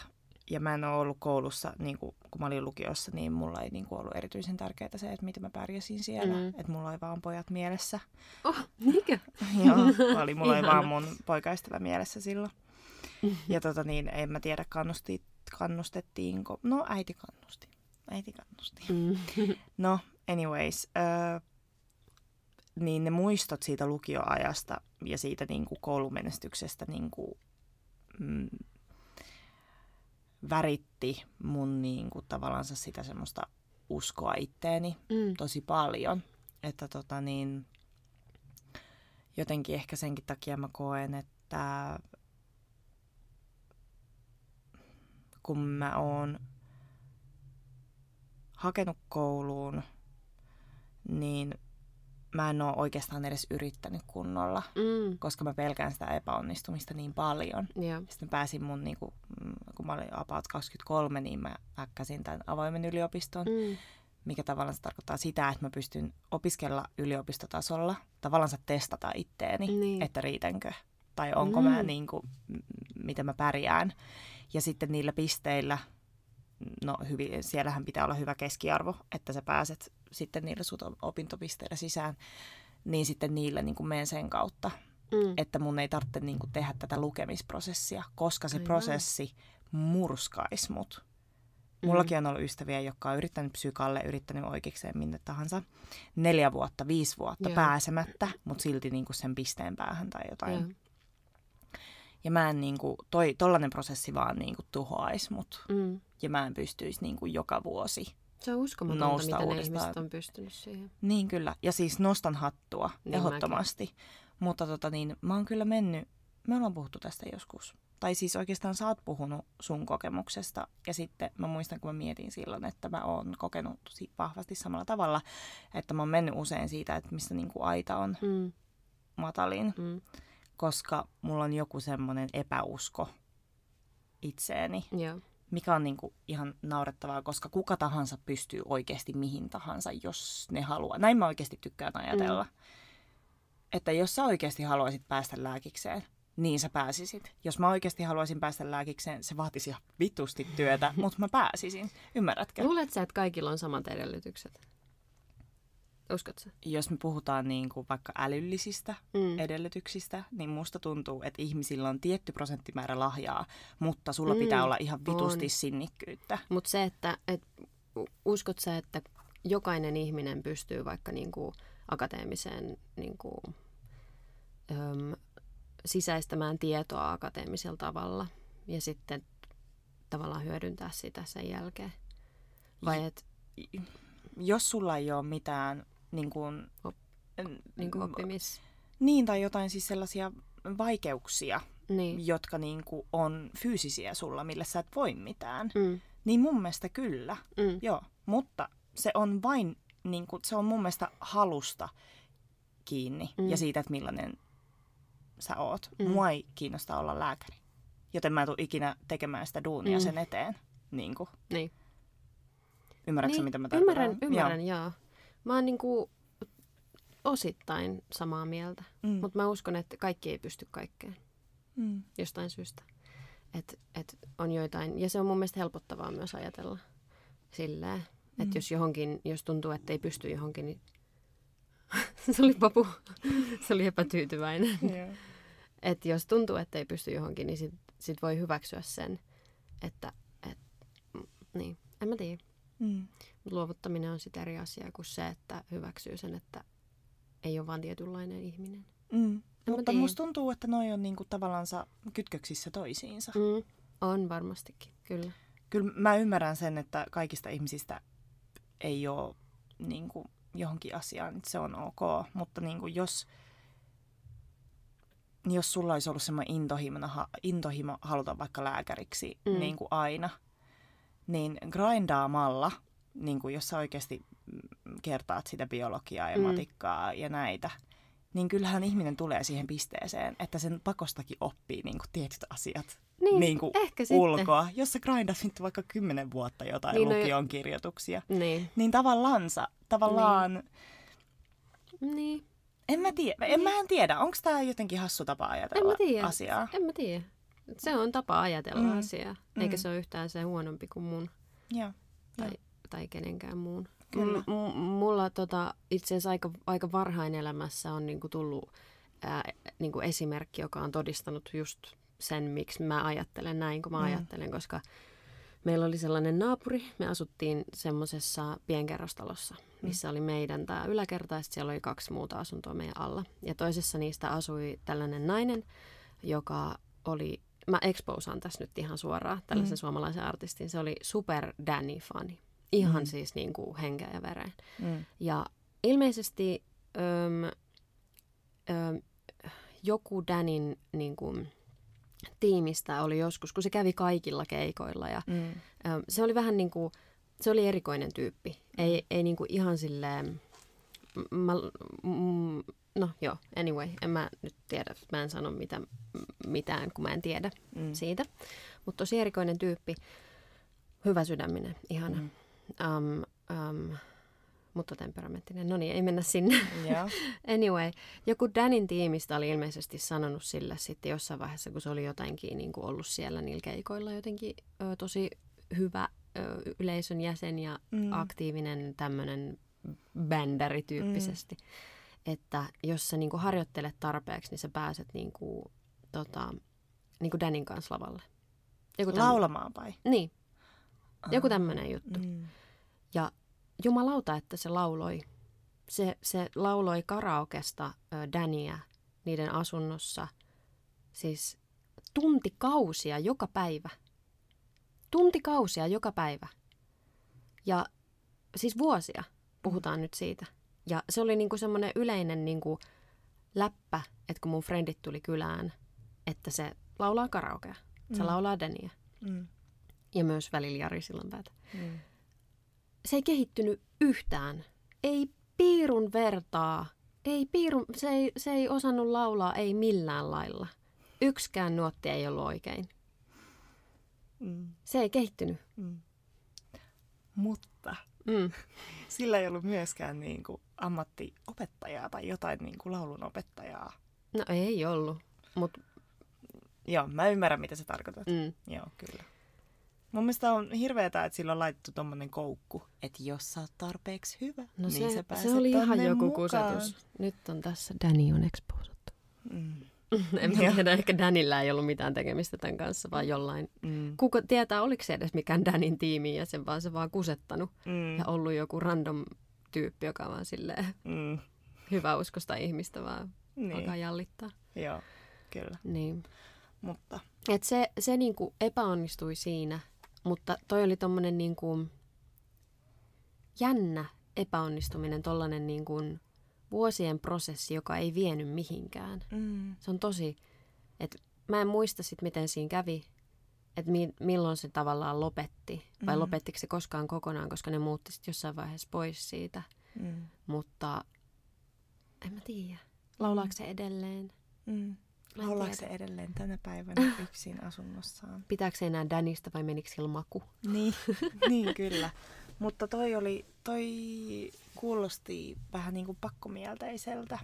Ja mä en ole ollut koulussa, niin kuin, kun mä olin lukiossa, niin mulla ei niin kuin, ollut erityisen tärkeää se, että miten mä pärjäsin siellä. Mm. Että mulla oli vaan pojat mielessä. Oh, niinkö? *laughs* Joo, oli, mulla oli vaan mun poikaystävä mielessä silloin. Ja *laughs* tota niin, en mä tiedä kannusti, kannustettiinko. No äiti kannusti. Äiti kannusti. Mm. No, anyways. Öö, niin ne muistot siitä lukioajasta ja siitä niin kuin koulumenestyksestä niin kuin, mm, väritti mun niin kuin, tavallaan sitä semmoista uskoa itteeni Mm. tosi paljon. Että tota niin, jotenkin ehkä senkin takia mä koen, että että kun mä oon hakenut kouluun, niin mä en ole oikeastaan edes yrittänyt kunnolla, Mm. koska mä pelkään sitä epäonnistumista niin paljon. Joo. Sitten mä pääsin mun, niin kuin, kun mä olin about 23, niin mä äkkäsin tämän avoimen yliopiston, Mm. mikä tavallaan se tarkoittaa sitä, että mä pystyn opiskella yliopistotasolla, tavallaan testata itteeni, Niin. että riitänkö tai onko Mm. mä niin kuin, miten mä pärjään. Ja sitten niillä pisteillä, no hyvin, siellähän pitää olla hyvä keskiarvo, että sä pääset sitten niillä sut opintopisteillä sisään, niin sitten niillä niin kuin menen sen kautta, Mm. että mun ei tarvitse niin kuin tehdä tätä lukemisprosessia, koska se Aivan. prosessi murskaisi mut. Mm. Mullakin on ollut ystäviä, jotka on yrittänyt psykalle, yrittänyt oikeikseen minne tahansa. Neljä vuotta, viisi vuotta Joo. pääsemättä, mutta silti niinku sen pisteen päähän tai jotain. Joo. Ja mä en niinku, toi, tollanen prosessi vaan niinku tuhoaisi mut. Mm. Ja mä en pystyisi niinku joka vuosi. Se on uskomatonta, Nousta ne uudestaan. ihmiset on pystynyt siihen. Niin kyllä. Ja siis nostan hattua, Niin ehdottomasti. Mutta tota niin, mä oon kyllä mennyt, me ollaan puhuttu tästä joskus. Tai siis oikeastaan sä oot puhunut sun kokemuksesta. Ja sitten mä muistan, kun mä mietin silloin, että mä oon kokenut si- vahvasti samalla tavalla. Että mä oon mennyt usein siitä, että missä niinku aita on Mm. matalin. Mm. Koska mulla on joku semmoinen epäusko itseeni, Joo. Mikä on niinku ihan naurettavaa, koska kuka tahansa pystyy oikeasti mihin tahansa, jos ne haluaa. Näin mä oikeasti tykkään ajatella. Mm. Että jos sä oikeasti haluaisit päästä lääkikseen, niin sä pääsisit. Jos mä oikeasti haluaisin päästä lääkikseen, se vaatisi ihan vitusti työtä, *laughs* mutta mä pääsisin. Ymmärrätkö? Luulet sä, että kaikilla on samat edellytykset? Uskot sä? Jos me puhutaan niin kuin vaikka älyllisistä Mm. edellytyksistä, niin musta tuntuu, että ihmisillä on tietty prosenttimäärä lahjaa, mutta sulla Mm, pitää olla ihan vitusti on. sinnikkyyttä. Mutta se, että et, uskot sä, että jokainen ihminen pystyy vaikka niinku akateemiseen niinku, öm, sisäistämään tietoa akateemisella tavalla ja sitten tavallaan hyödyntää sitä sen jälkeen? Vai et Jos sulla ei ole mitään niin kuin, Op- n- niinku oppimis... Niin, tai jotain siis sellaisia vaikeuksia, Niin. jotka niin kuin on fyysisiä sulla, millä sä et voi mitään. Mm. Niin mun mielestä kyllä, Mm. joo. Mutta se on vain, niin kuin, se on mun mielestä halusta kiinni Mm. ja siitä, että millainen sä oot. Mm. Mua ei kiinnosta olla lääkäri. Joten mä en tule ikinä tekemään sitä duunia Mm. sen eteen. Niin kuin. Niin. Ymmärrätkö niin, mitä mä tarkoitan? Ymmärrän, ymmärrän, joo. joo. Mä oon niinku osittain samaa mieltä, Mm. mutta mä uskon, että kaikki ei pysty kaikkeen Mm. jostain syystä. Et, et on joitain, ja se on mun mielestä helpottavaa myös ajatella silleen, että Mm. jos johonkin, jos tuntuu, että ei pysty johonkin, niin *laughs* se oli papu, se oli epätyytyväinen. *laughs* Joo. että jos tuntuu, että ei pysty johonkin, niin sit, sit voi hyväksyä sen, että, et, niin, en mä tiedä. Mm. Luovuttaminen on sitten eri asia kuin se, että hyväksyy sen, että ei ole vain tietynlainen ihminen. Mm. Mutta musta tuntuu, että noi on niinku tavallaan kytköksissä toisiinsa. Mm. On varmastikin, kyllä. Kyllä mä ymmärrän sen, että kaikista ihmisistä ei ole niinku, johonkin asiaan, että se on ok. Mutta niinku, jos, jos sulla olisi ollut semmoinen intohimo, intohimo haluta vaikka lääkäriksi Mm. mm. niinku aina, niin grindaamalla, niinku, jos sä oikeasti kertaat sitä biologiaa ja Mm. matikkaa ja näitä, niin kyllähän ihminen tulee siihen pisteeseen, että sen pakostakin oppii niin kuin tietyt asiat Niin, niin kuin ehkä sitten. ulkoa. Jos sä grindat nyt vaikka kymmenen vuotta jotain Niin, niin, no lukion kirjoituksia, Niin, niin tavallaansa, tavallaan, niin. en mä tiedä, en mä en tiedä, onko tämä jotenkin hassu tapa En ajatella mä tiedä. asiaa? En mä tiedä. Se on tapa ajatella Mm. asiaa, eikä Mm. se ole yhtään se huonompi kuin mun Joo. tai, Joo. Tai kenenkään muun. Kyllä. M- mulla tota, itse asiassa aika, aika varhain elämässä on niinku tullut ää, niinku esimerkki, joka on todistanut just sen, miksi mä ajattelen näin, kun mä Mm. ajattelen, koska meillä oli sellainen naapuri, me asuttiin semmoisessa pienkerrostalossa, missä oli meidän tämä yläkerta ja siellä oli kaksi muuta asuntoa meidän alla. Ja toisessa niistä asui tällainen nainen, joka oli, mä exposaan tässä nyt ihan suoraan tällaisen Mm. suomalaisen artistin, se oli super Danny-fani. Ihan Mm. siis niin kuin henkeä ja vereen. Mm. Ja ilmeisesti öm, öm, joku Danin niin kuin, tiimistä oli joskus, kun se kävi kaikilla keikoilla ja Mm. ö, se oli vähän niin kuin, se oli erikoinen tyyppi. Ei, ei niin kuin ihan silleen, mä, mm, no joo, anyway, en mä nyt tiedä, mä en sano mitä, mitään, kun mä en tiedä Mm. siitä. Mutta tosi erikoinen tyyppi, hyvä sydäminen, ihana. Mm. Um, um, mutta temperamenttinen. No niin, ei mennä sinne. Joo. *laughs* Anyway, joku Danin tiimistä oli ilmeisesti sanonut sille sitten jossain vaiheessa, kun se oli jotenkin niin kuin ollut siellä niillä keikoilla jotenkin ö, tosi hyvä ö, yleisön jäsen ja Mm. aktiivinen tämmöinen bändäri tyyppisesti. Mm. Että jos sä niin kuin harjoittelet tarpeeksi, niin sä pääset niin kuin, tota, niin kuin Danin kanssa lavalle. Joku Laulamaan vai? Niin, joku Ah. tämmöinen juttu. Mm. Ja jumalauta, että se lauloi. Se, se lauloi karaokesta ö, Dania niiden asunnossa. Siis tuntikausia joka päivä. Tuntikausia joka päivä. Ja siis vuosia puhutaan nyt siitä. Ja se oli niinku semmoinen yleinen niinku läppä, että kun mun frendit tuli kylään, että se laulaa karaokea. Se Mm. laulaa Dania. Mm. Ja myös välillä Jari Sillanpäätä Mm. se ei kehittynyt yhtään. Ei piirun vertaa. Ei piirun, se, ei, se ei osannut laulaa, ei millään lailla. Yksikään nuotti ei ollut oikein. Mm. Se ei kehittynyt. Mm. Mutta Mm. *laughs* sillä ei ollut myöskään niin kuin ammattiopettajaa tai jotain niin kuin laulunopettajaa. No ei ollut, mutta Joo, mä ymmärrän, mitä sä tarkoitat. mm. Joo, kyllä. Mun mielestä on hirveetä, että sillä on laitettu tommonen koukku, että jos sä oot tarpeeksi hyvä, no niin se, sä se pääset oli ihan joku mukaan. kusetus. Nyt on tässä Danny on exposattu. Mm. *laughs* en mä tiedä, ehkä Danillä ei ollut mitään tekemistä tämän kanssa, vaan jollain. Mm. Kuka tietää, oliko se edes mikään Danin tiimi ja sen vaan se vaan kusettanut. Mm. Ja ollut joku random tyyppi, joka vaan silleen Mm. hyväuskosta ihmistä vaan Niin. alkaa jallittaa. Joo, kyllä. Niin. Mutta Et se se niinku epäonnistui siinä, mutta toi oli tommonen niinku jännä epäonnistuminen, tollanen niinku vuosien prosessi, joka ei vienyt mihinkään. mm. Se on tosi, että mä en muista sit miten siinä kävi, että mi- milloin se tavallaan lopetti, vai Mhm. lopettiko se koskaan kokonaan, koska ne muutti sit jossain vaiheessa pois siitä. Mm. Mutta en mä tiedä. Laulaako se edelleen? Mm. Mä en Laulaako se edelleen tänä päivänä *laughs* yksin asunnossaan? Pitääkö se enää Danista vai menikö sillä maku? Niin, *laughs* niin kyllä. Mutta toi oli, toi kuulosti vähän niin kuin pakkomielteiseltä.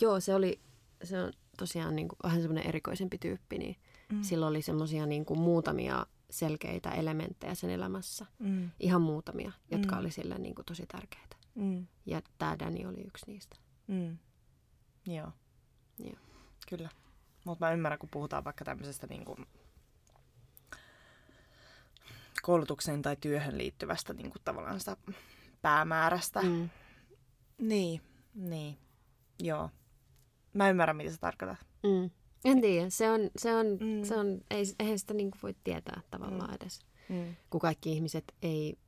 Joo, se oli, se on tosiaan niin kuin, vähän semmoinen erikoisempi tyyppi, niin Mm. sillä oli semmoisia niin kuin muutamia selkeitä elementtejä sen elämässä. Mm. Ihan muutamia, jotka Mm. oli sille niin kuin tosi tärkeitä. Mm. Ja tämä Danny oli yksi niistä. Mm. Joo. Joo. Kyllä. Mutta mä ymmärrän, kun puhutaan vaikka tämmöisestä niin kuin koulutukseen tai työhön liittyvästä niin kuin tavallaan sitä päämäärästä. Mm. Niin, niin. Joo. Mä ymmärrän, mitä sä tarkoitat. Mm. En tiedä, se on, se on, Mm. se on ei, eihän sitä niin kuin voi tietää tavallaan Mm. edes, Mm. kun kaikki ihmiset ei,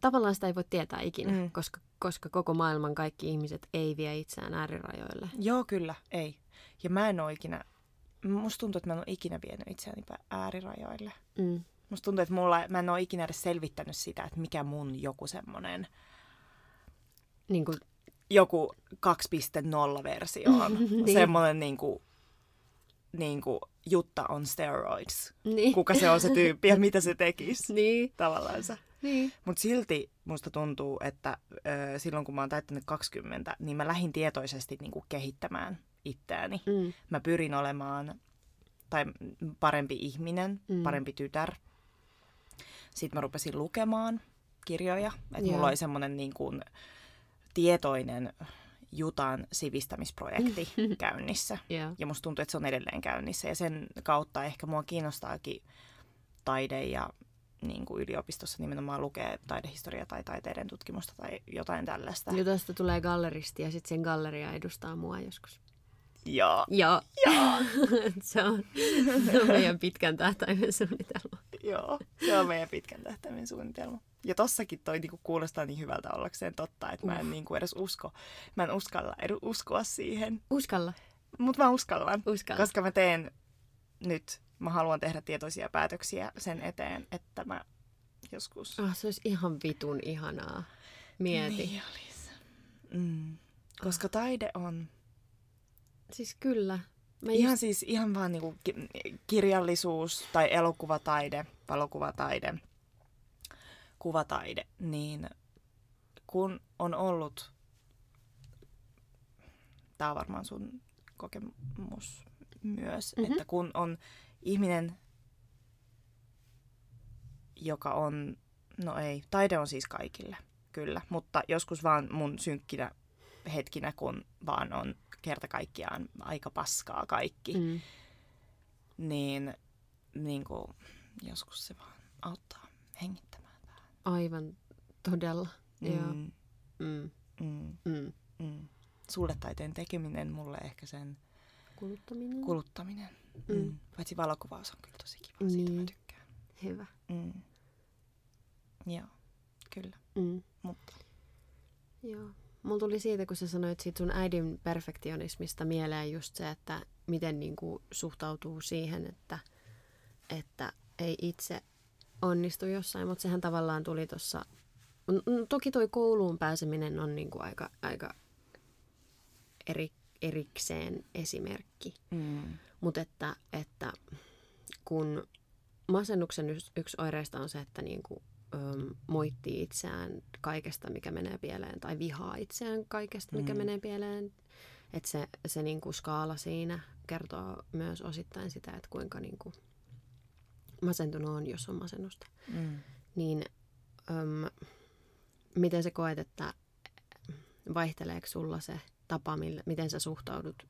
tavallaan sitä ei voi tietää ikinä, mm. koska, koska koko maailman kaikki ihmiset ei vie itseään äärirajoille. Joo, kyllä, ei. Ja mä en oo ikinä, musta tuntuu, että mä en oo ikinä vienyt itseäni äärirajoille. Mm. Musta tuntuu, että mulla, mä en oo ikinä edes selvittänyt sitä, että mikä mun joku semmonen, Niin kuin, joku 2.0-versio on. *laughs* Niin. Semmonen niinku, niinku Jutta on steroids. niin. Kuka se on se tyyppi ja mitä se tekisi *laughs* niin. tavallaansa. niin. Mutta silti musta tuntuu, että ö, silloin kun mä oon täyttänyt 20, niin mä lähdin tietoisesti niinku kehittämään itseäni. Mm. Mä pyrin olemaan tai parempi ihminen, Mm. parempi tytär. Sitten mä rupesin lukemaan kirjoja. Että mulla oli semmoinen niin kuin tietoinen Jutan sivistämisprojekti *laughs* käynnissä. Yeah. Ja musta tuntuu, että se on edelleen käynnissä. Ja sen kautta ehkä mua kiinnostaakin taide ja niin kuin yliopistossa nimenomaan lukee taidehistoriaa tai taiteiden tutkimusta tai jotain tällaista. Jutasta tulee galleristi ja sitten sen galleria edustaa mua joskus. Joo. Joo. *laughs* se, on, se on meidän pitkän tähtäimen suunnitelma. Joo, se on meidän pitkän tähtäimen suunnitelma. Ja tossakin toi niinku kuulostaa niin hyvältä ollakseen totta, että mä en niinku edes usko, mä en uskalla edes uskoa siihen, Uskalla. Mutta mä uskallan, Uskalla. koska mä teen nyt, mä haluan tehdä tietoisia päätöksiä sen eteen, että mä joskus... Ah, se olisi ihan vitun ihanaa. Mieti. Niin olisi. Mm. Koska taide on Siis kyllä. Mä ihan just, siis ihan vaan niinku ki- kirjallisuus tai elokuvataide, valokuvataide, kuvataide, niin kun on ollut, tämä on varmaan sun kokemus myös, Mhm. mm-hmm. että kun on ihminen, joka on, no ei, taide on siis kaikille, kyllä, mutta joskus vaan mun synkkinä hetkinä, kun vaan on kerta kaikkiaan aika paskaa kaikki, mm. mm, niin, niin kuin, joskus se vaan auttaa hengittämään. aivan todella. Joo. Mm, Mm, mm, mm. mm. Sulle taiteen tekeminen, mulle ehkä sen Kuluttaminen. kuluttaminen. Mm. Mm. Paitsi valokuvaus on kyllä tosi kiva, siitä mä Niin. tykkään. Hyvä. Mm. Joo, kyllä. Mm. Mutta Joo. Mulla tuli siitä, kun sä sanoit siitä sun äidin perfektionismista mieleen just se, että miten niinku suhtautuu siihen, että, että ei itse onnistu jossain, mutta sehän tavallaan tuli tuossa... Toki toi kouluun pääseminen on niinku aika, aika eri, erikseen esimerkki. mm. Mutta että, että kun masennuksen yksi, oireista on se, että niinku, öm, moittii itseään kaikesta, mikä menee pieleen, tai vihaa itseään kaikesta, mikä Mm. menee pieleen. Että se, se niinku skaala siinä kertoo myös osittain sitä, että kuinka niinku masentunut on, jos on masennusta. Mm. Niin öm, miten sä koet, että vaihteleeko sulla se tapa, millä, miten sä suhtaudut,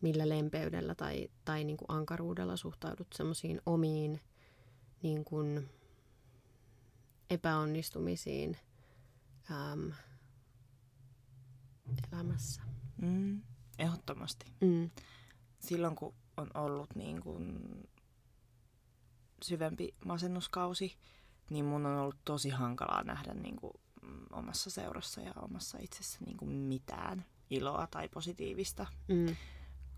millä lempeydellä tai, tai niin kuin ankaruudella suhtaudut semmoisiin omiin niin kuin epäonnistumisiin äm, elämässä. Mm. Ehdottomasti. Mm. silloin kun on ollut niin kuin syvempi masennuskausi, niin mun on ollut tosi hankalaa nähdä niin kuin mm, omassa seurassa ja omassa itsessä niin kuin mitään iloa tai positiivista. Mm.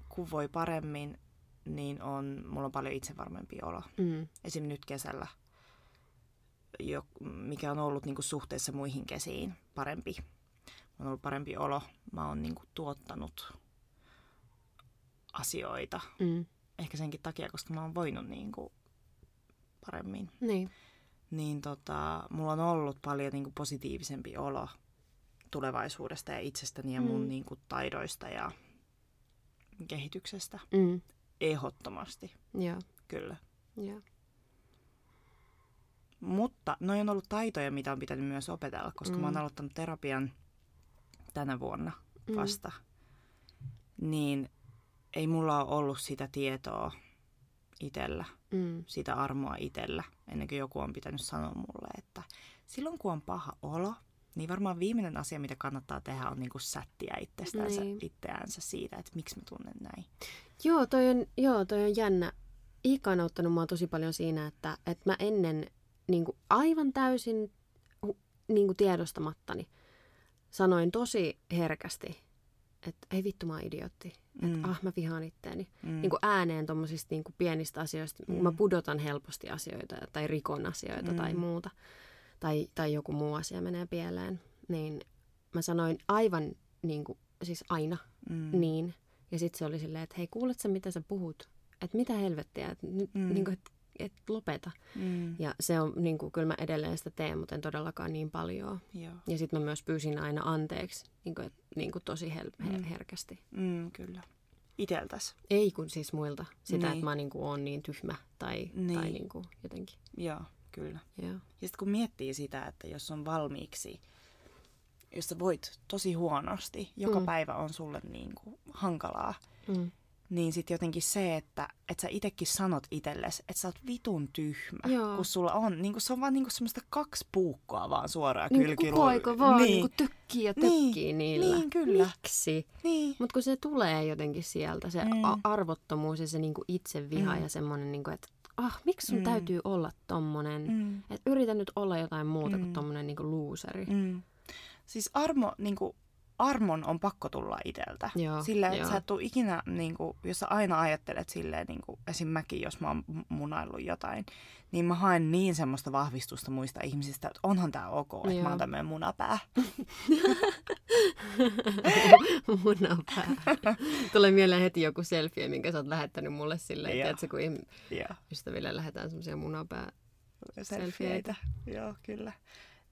Kun voi paremmin, niin on, mulla on paljon itsevarmempi olo. Mm. Esim. nyt kesällä, jo, mikä on ollut niin kuin suhteessa muihin kesiin parempi. On ollut parempi olo. Mä oon niin kuin tuottanut asioita Mm. ehkä senkin takia, koska mä oon voinut niin kuin paremmin. Niin. Niin tota, mulla on ollut paljon niin kuin positiivisempi olo tulevaisuudesta ja itsestäni ja mun Mm. niin kuin taidoista ja kehityksestä. Mm. Ehdottomasti, Joo. kyllä. Joo. Mutta noi on ollut taitoja, mitä on pitänyt myös opetella, koska mm. mä oon Mm. aloittanut terapian tänä vuonna Mm. vasta. Niin ei mulla ole ollut sitä tietoa itsellä, Mm. sitä armoa itsellä, ennen kuin joku on pitänyt sanoa mulle, että silloin kun on paha olo, niin varmaan viimeinen asia, mitä kannattaa tehdä, on niinku sättiä itsestänsä, Niin. itseänsä siitä, että miksi mä tunnen näin. Joo, toi on, joo, toi on jännä. Iika on auttanut mua tosi paljon siinä, että, että mä ennen niin kuin aivan täysin niin kuin tiedostamattani sanoin tosi herkästi, että ei vittu mä oon idiootti. Mm. Että ah mä vihaan itteeni. mm. Niin kuin ääneen tuommoisista niin kuin pienistä asioista. Mm. Mä pudotan helposti asioita tai rikon asioita mm. tai muuta. Tai, tai joku muu asia menee pieleen. Niin mä sanoin aivan niin kuin, siis aina mm. niin. Ja sitten se oli silleen, että hei, kuulet sä mitä sä puhut? Että mitä helvettiä, että nyt Mm. niin et, et lopeta. Mm. Ja se on, niin kuin, kyllä mä edelleen sitä teen, mutta en todellakaan niin paljon. Joo. Ja sitten mä myös pyysin aina anteeksi, niin kuin, et, niin kuin tosi hel- Mm. herkästi. Mm, kyllä. Iteltäs. Ei kun siis muilta. Sitä, Niin. että mä niin kuin, oon niin tyhmä tai, Niin. tai niin kuin, jotenkin. Joo, kyllä. Joo. Ja sitten kun miettii sitä, että jos on valmiiksi, jos sä voit tosi huonosti, joka Mm. päivä on sulle niin kuin hankalaa, Mm. Niin sitten jotenkin se, että, että sä itekin sanot itsellesi, että sä oot vitun tyhmä, Joo. kun sulla on, niin kuin se on vaan niin kuin semmoista kaksi puukkoa vaan suoraan Niin kylkiluun. koko aika vaan niin. niin. niin tökkii ja Niin. tökkii niillä. Niin, kyllä. Miksi? niin. Mutta kun se tulee jotenkin sieltä, se Mm. arvottomuus ja se niinku itseviha Mm. ja semmoinen, niinku, että ah, miksi sun Mm. täytyy olla tommonen? Mm. Mm. Et yritä nyt olla jotain muuta mm. Kuin tommonen niinku looseri. Mm. Mm. Siis armo, niin kuin, armon on pakko tulla iteltä. Joo, Silleen, että sä et tuu ikinä, niin kuin, jos sä aina ajattelet silleen, niin kuin, esim. mäkin, jos mä oon munaillut jotain, niin mä haen niin semmoista vahvistusta muista ihmisistä, että onhan tää ok, että mä Joo. oon tämmöinen munapää. *laughs* Munapää. *laughs* Tulee mieleen heti joku selfie, minkä sä oot lähettänyt mulle silleen, että kun ihm- ystäville lähetään semmoisia munapää. selfieitä. Joo, kyllä.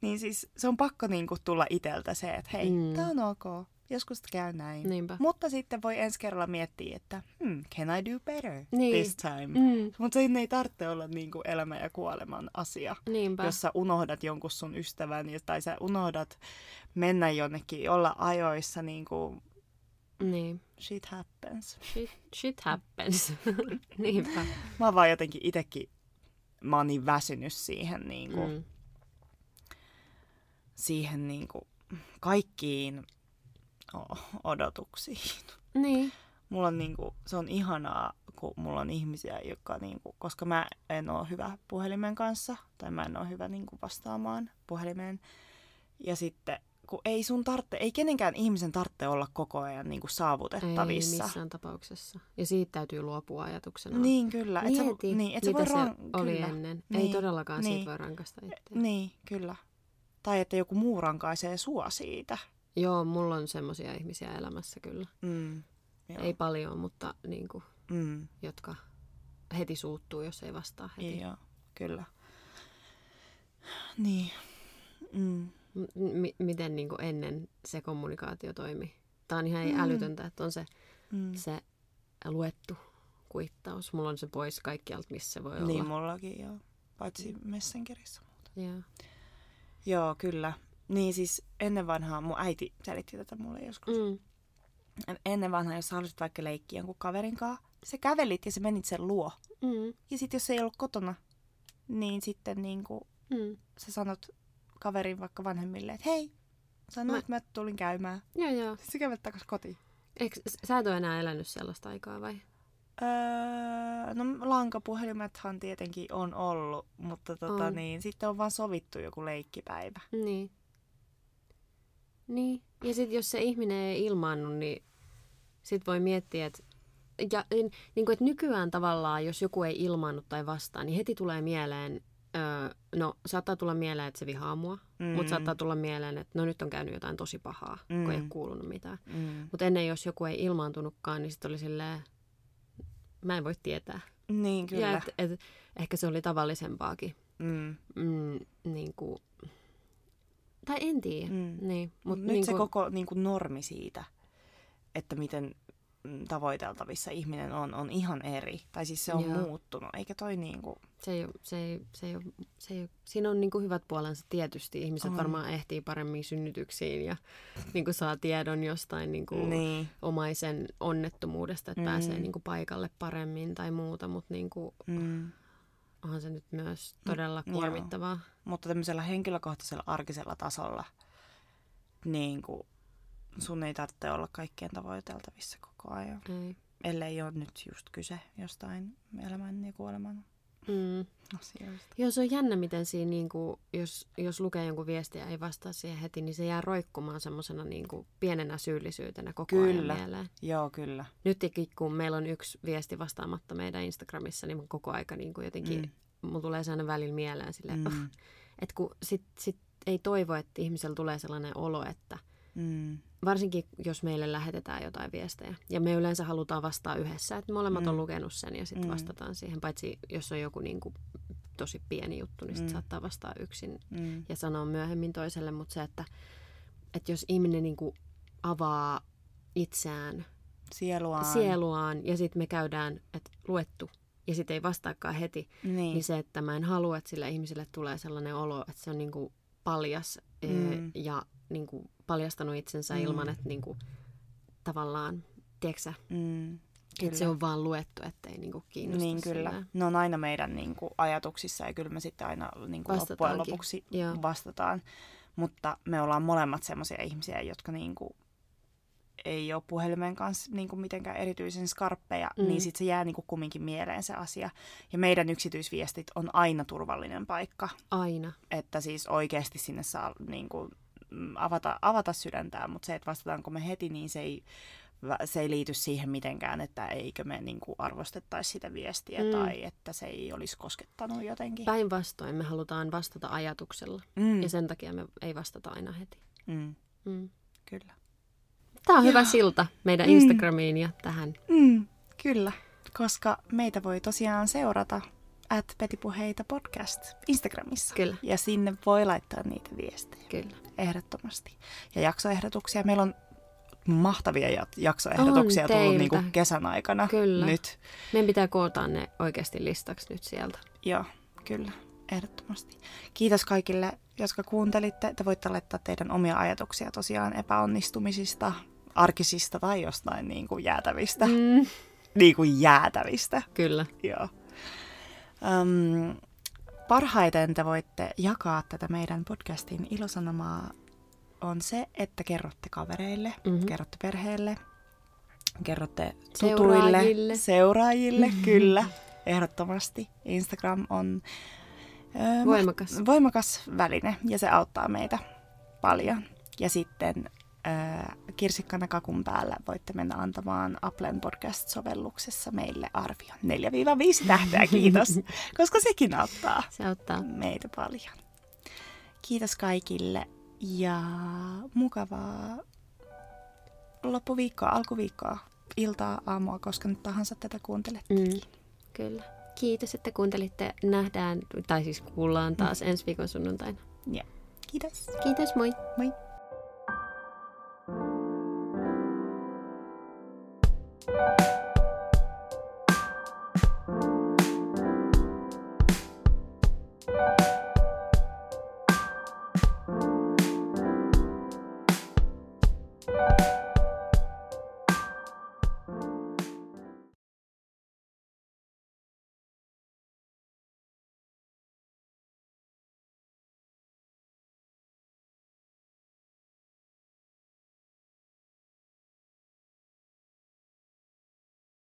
Niin siis se on pakko niinku tulla iteltä se, että hei, Mm. tää on ok. Joskus käy näin. Niinpä. Mutta sitten voi ensi kerralla miettiä, että hmm, can I do better Niin. this time? Mm, Mutta se ei tarvitse olla niinku elämän ja kuoleman asia. niinpä. Jos sä unohdat jonkun sun ystävän tai sä unohdat mennä jonnekin, olla ajoissa, niin kuin Niin. shit happens. Shit, shit happens. *laughs* niinpä. Mä oon vaan jotenkin itekin, mä oon niin väsynyt siihen, niin kuin, mm. Siihen niin kuin, kaikkiin odotuksiin. Niin. Mulla on niin kuin, se on ihanaa, kun mulla on ihmisiä, jotka, niin kuin, koska mä en ole hyvä puhelimen kanssa, tai mä en ole hyvä niin kuin, vastaamaan puhelimeen. Ja sitten, kun ei sun tarvitse, ei kenenkään ihmisen tarvitse olla koko ajan niin kuin, Ei saavutettavissa. missään tapauksessa. Ja siitä täytyy luopua ajatuksena. Niin, kyllä. Et sä, niin, et sä mitä voi se ran... oli kyllä. ennen. Ei Niin, todellakaan niin. siitä voi rankasta itseä. Niin, kyllä. Tai että joku muu rankaisee sua siitä. Joo, mulla on semmoisia ihmisiä elämässä kyllä. Mm. Joo. Ei paljon, mutta niin kuin, Mm. jotka heti suuttuu, jos ei vastaa heti. Joo, kyllä. Niin. Mm. M- miten niin kuin ennen se kommunikaatio toimi? Tämä on ihan Mm. mm. älytöntä, että on se, Mm. se luettu kuittaus. Mulla on se pois kaikkialta, missä se voi Niin olla. mullakin, joo. Paitsi Messengerissä. Joo. Joo, kyllä. Niin siis ennen vanhaa, mun äiti selitti tätä mulle joskus. Mm. Ennen vanhaa, jos halusit vaikka leikkiä jonkun kaverin kanssa, sä kävelit ja sä menit sen luo. Mm. Ja sitten jos se ei ollut kotona, niin sitten niin kuin Mm. sä sanot kaverin vaikka vanhemmille, että hei, sanoit, Mä- että mä tulin käymään. Joo, joo. Sitten sä kävelet takas kotiin. Eikö, sä et ole enää elänyt sellaista aikaa vai? Öö, no lankapuhelimethan tietenkin on ollut, mutta tota, On. niin, sitten on vaan sovittu joku leikkipäivä. Niin. Niin. Ja sitten jos se ihminen ei ilmaannu, niin sit voi miettiä, että ja, niin kuin, että nykyään tavallaan, jos joku ei ilmaannu tai vastaa, niin heti tulee mieleen, öö, no saattaa tulla mieleen, että se vihaa mua, mm. mutta saattaa tulla mieleen, että no nyt on käynyt jotain tosi pahaa, mm. kun ei Mm. ole kuulunut mitään. Mm. Mutta ennen jos joku ei ilmaantunutkaan, niin sitten oli silleen, mä en voi tietää. Niin, kyllä. Ja et, et, ehkä se oli tavallisempaakin. mm. Mm, niin kuin, tai en tiedä. Mm. Niin, Mut mut nyt niin se kuin, koko niin kuin normi siitä, että miten tavoiteltavissa ihminen on, on ihan eri. Tai siis se on Joo. muuttunut, eikä toi niin kuin... se ei, se ei, se ei, se ei, siinä on niin kuin hyvät puolensa tietysti. Ihmiset On. varmaan ehtii paremmin synnytyksiin ja *laughs* niin kuin saa tiedon jostain niin kuin Niin. omaisen onnettomuudesta, että Mm. mm. pääsee niin kuin paikalle paremmin tai muuta, mutta niin kuin, Mm. onhan se nyt myös todella joo. kuormittavaa. Mutta tämmöisellä henkilökohtaisella arkisella tasolla, niin kuin sun ei tarvitse olla kaikkien tavoiteltavissa koko ajan. Ei. Ellei ole nyt just kyse jostain elämän ja kuoleman Mm. asioista. Joo, se on jännä, miten siinä, niin kuin, jos, jos lukee jonkun viestiä ja ei vastaa siihen heti, niin se jää roikkumaan semmoisena niin kuin, pienenä syyllisyytenä koko Kyllä. ajan mieleen. Joo, kyllä. Nytkin, kun meillä on yksi viesti vastaamatta meidän Instagramissa, niin mä koko aika niin kuin jotenkin, mm. mulla tulee sellainen välillä mieleen silleen, mm. Mm. että kun sit, sit ei toivo, että ihmisellä tulee sellainen olo, että Mm. varsinkin jos meille lähetetään jotain viestejä, ja me yleensä halutaan vastaa yhdessä, että molemmat Mm. on lukenut sen ja sitten Mm. vastataan siihen, paitsi jos on joku niin kuin tosi pieni juttu, niin sitten Mm. saattaa vastaa yksin Mm. ja sanoa myöhemmin toiselle, mutta se, että, että jos ihminen niin kuin avaa itseään, Sieluaan. sieluaan ja sitten me käydään, että luettu ja sitten ei vastaakaan heti, Niin. niin se, että mä en halua, että sille ihmiselle tulee sellainen olo, että se on niin kuin paljas Mm. mm. ja niin kuin paljastanut itsensä Mm. ilman, että niin kuin, tavallaan, tiedätkö Mm. että se on vaan luettu, ettei niin kuin kiinnosta Niin kyllä. sillä. Ne on aina meidän niin kuin, ajatuksissa ja kyllä me sitten aina niin kuin, loppujen lopuksi Joo. vastataan. Mutta me ollaan molemmat sellaisia ihmisiä, jotka niin kuin, ei ole puhelimen kanssa niin kuin mitenkään erityisen skarppeja, mm. Niin sitten se jää niin kuin kumminkin mieleen se asia. Ja meidän yksityisviestit on aina turvallinen paikka. Aina. Että siis oikeasti sinne saa niin kuin, mm, avata, avata sydäntään, mutta se, että vastataanko me heti, niin se ei, se ei liity siihen mitenkään, että eikö me niin kuin arvostettaisi sitä viestiä mm. tai että se ei olisi koskettanut jotenkin. Päinvastoin me halutaan vastata ajatuksella mm. ja sen takia me ei vastata aina heti. Mm. Mm. Kyllä. Tämä on Joo. hyvä silta meidän mm. Instagramiin ja tähän. Mm. Kyllä, koska meitä voi tosiaan seurata at Petipuheita podcast Instagramissa. Kyllä. Ja sinne voi laittaa niitä viestejä. Kyllä. Ehdottomasti. Ja jaksoehdotuksia. Meillä on mahtavia jaksoehdotuksia on tullut niin kuin kesän aikana kyllä. nyt. Meidän pitää koota ne oikeasti listaksi nyt sieltä. Joo, kyllä. Ehdottomasti. Kiitos kaikille, jotka kuuntelitte. Te voitte laittaa teidän omia ajatuksia tosiaan epäonnistumisista, arkisista tai jostain niin kuin jäätävistä. Mm. Niin kuin jäätävistä. Kyllä. Joo. Um, parhaiten te voitte jakaa tätä meidän podcastin ilosanomaa on se, että kerrotte kavereille, mm-hmm. kerrotte perheelle, kerrotte tutuille, seuraajille, seuraajille mm-hmm. kyllä, ehdottomasti. Instagram on ö, voimakas. voimakas väline ja se auttaa meitä paljon. Ja sitten kirsikkana kakun päällä voitte mennä antamaan Applen podcast-sovelluksessa meille arvion 4-5 tähteä, kiitos, *laughs* koska sekin auttaa, Se auttaa meitä paljon. Kiitos kaikille ja mukavaa loppuviikkoa, alkuviikkoa, iltaa, aamua, koska nyt tahansa tätä kuuntelette. Mm, kyllä. Kiitos, että kuuntelitte. Nähdään, tai siis kuullaan taas mm. ensi viikon sunnuntaina. Ja. Kiitos. Kiitos, moi. Moi. Thank you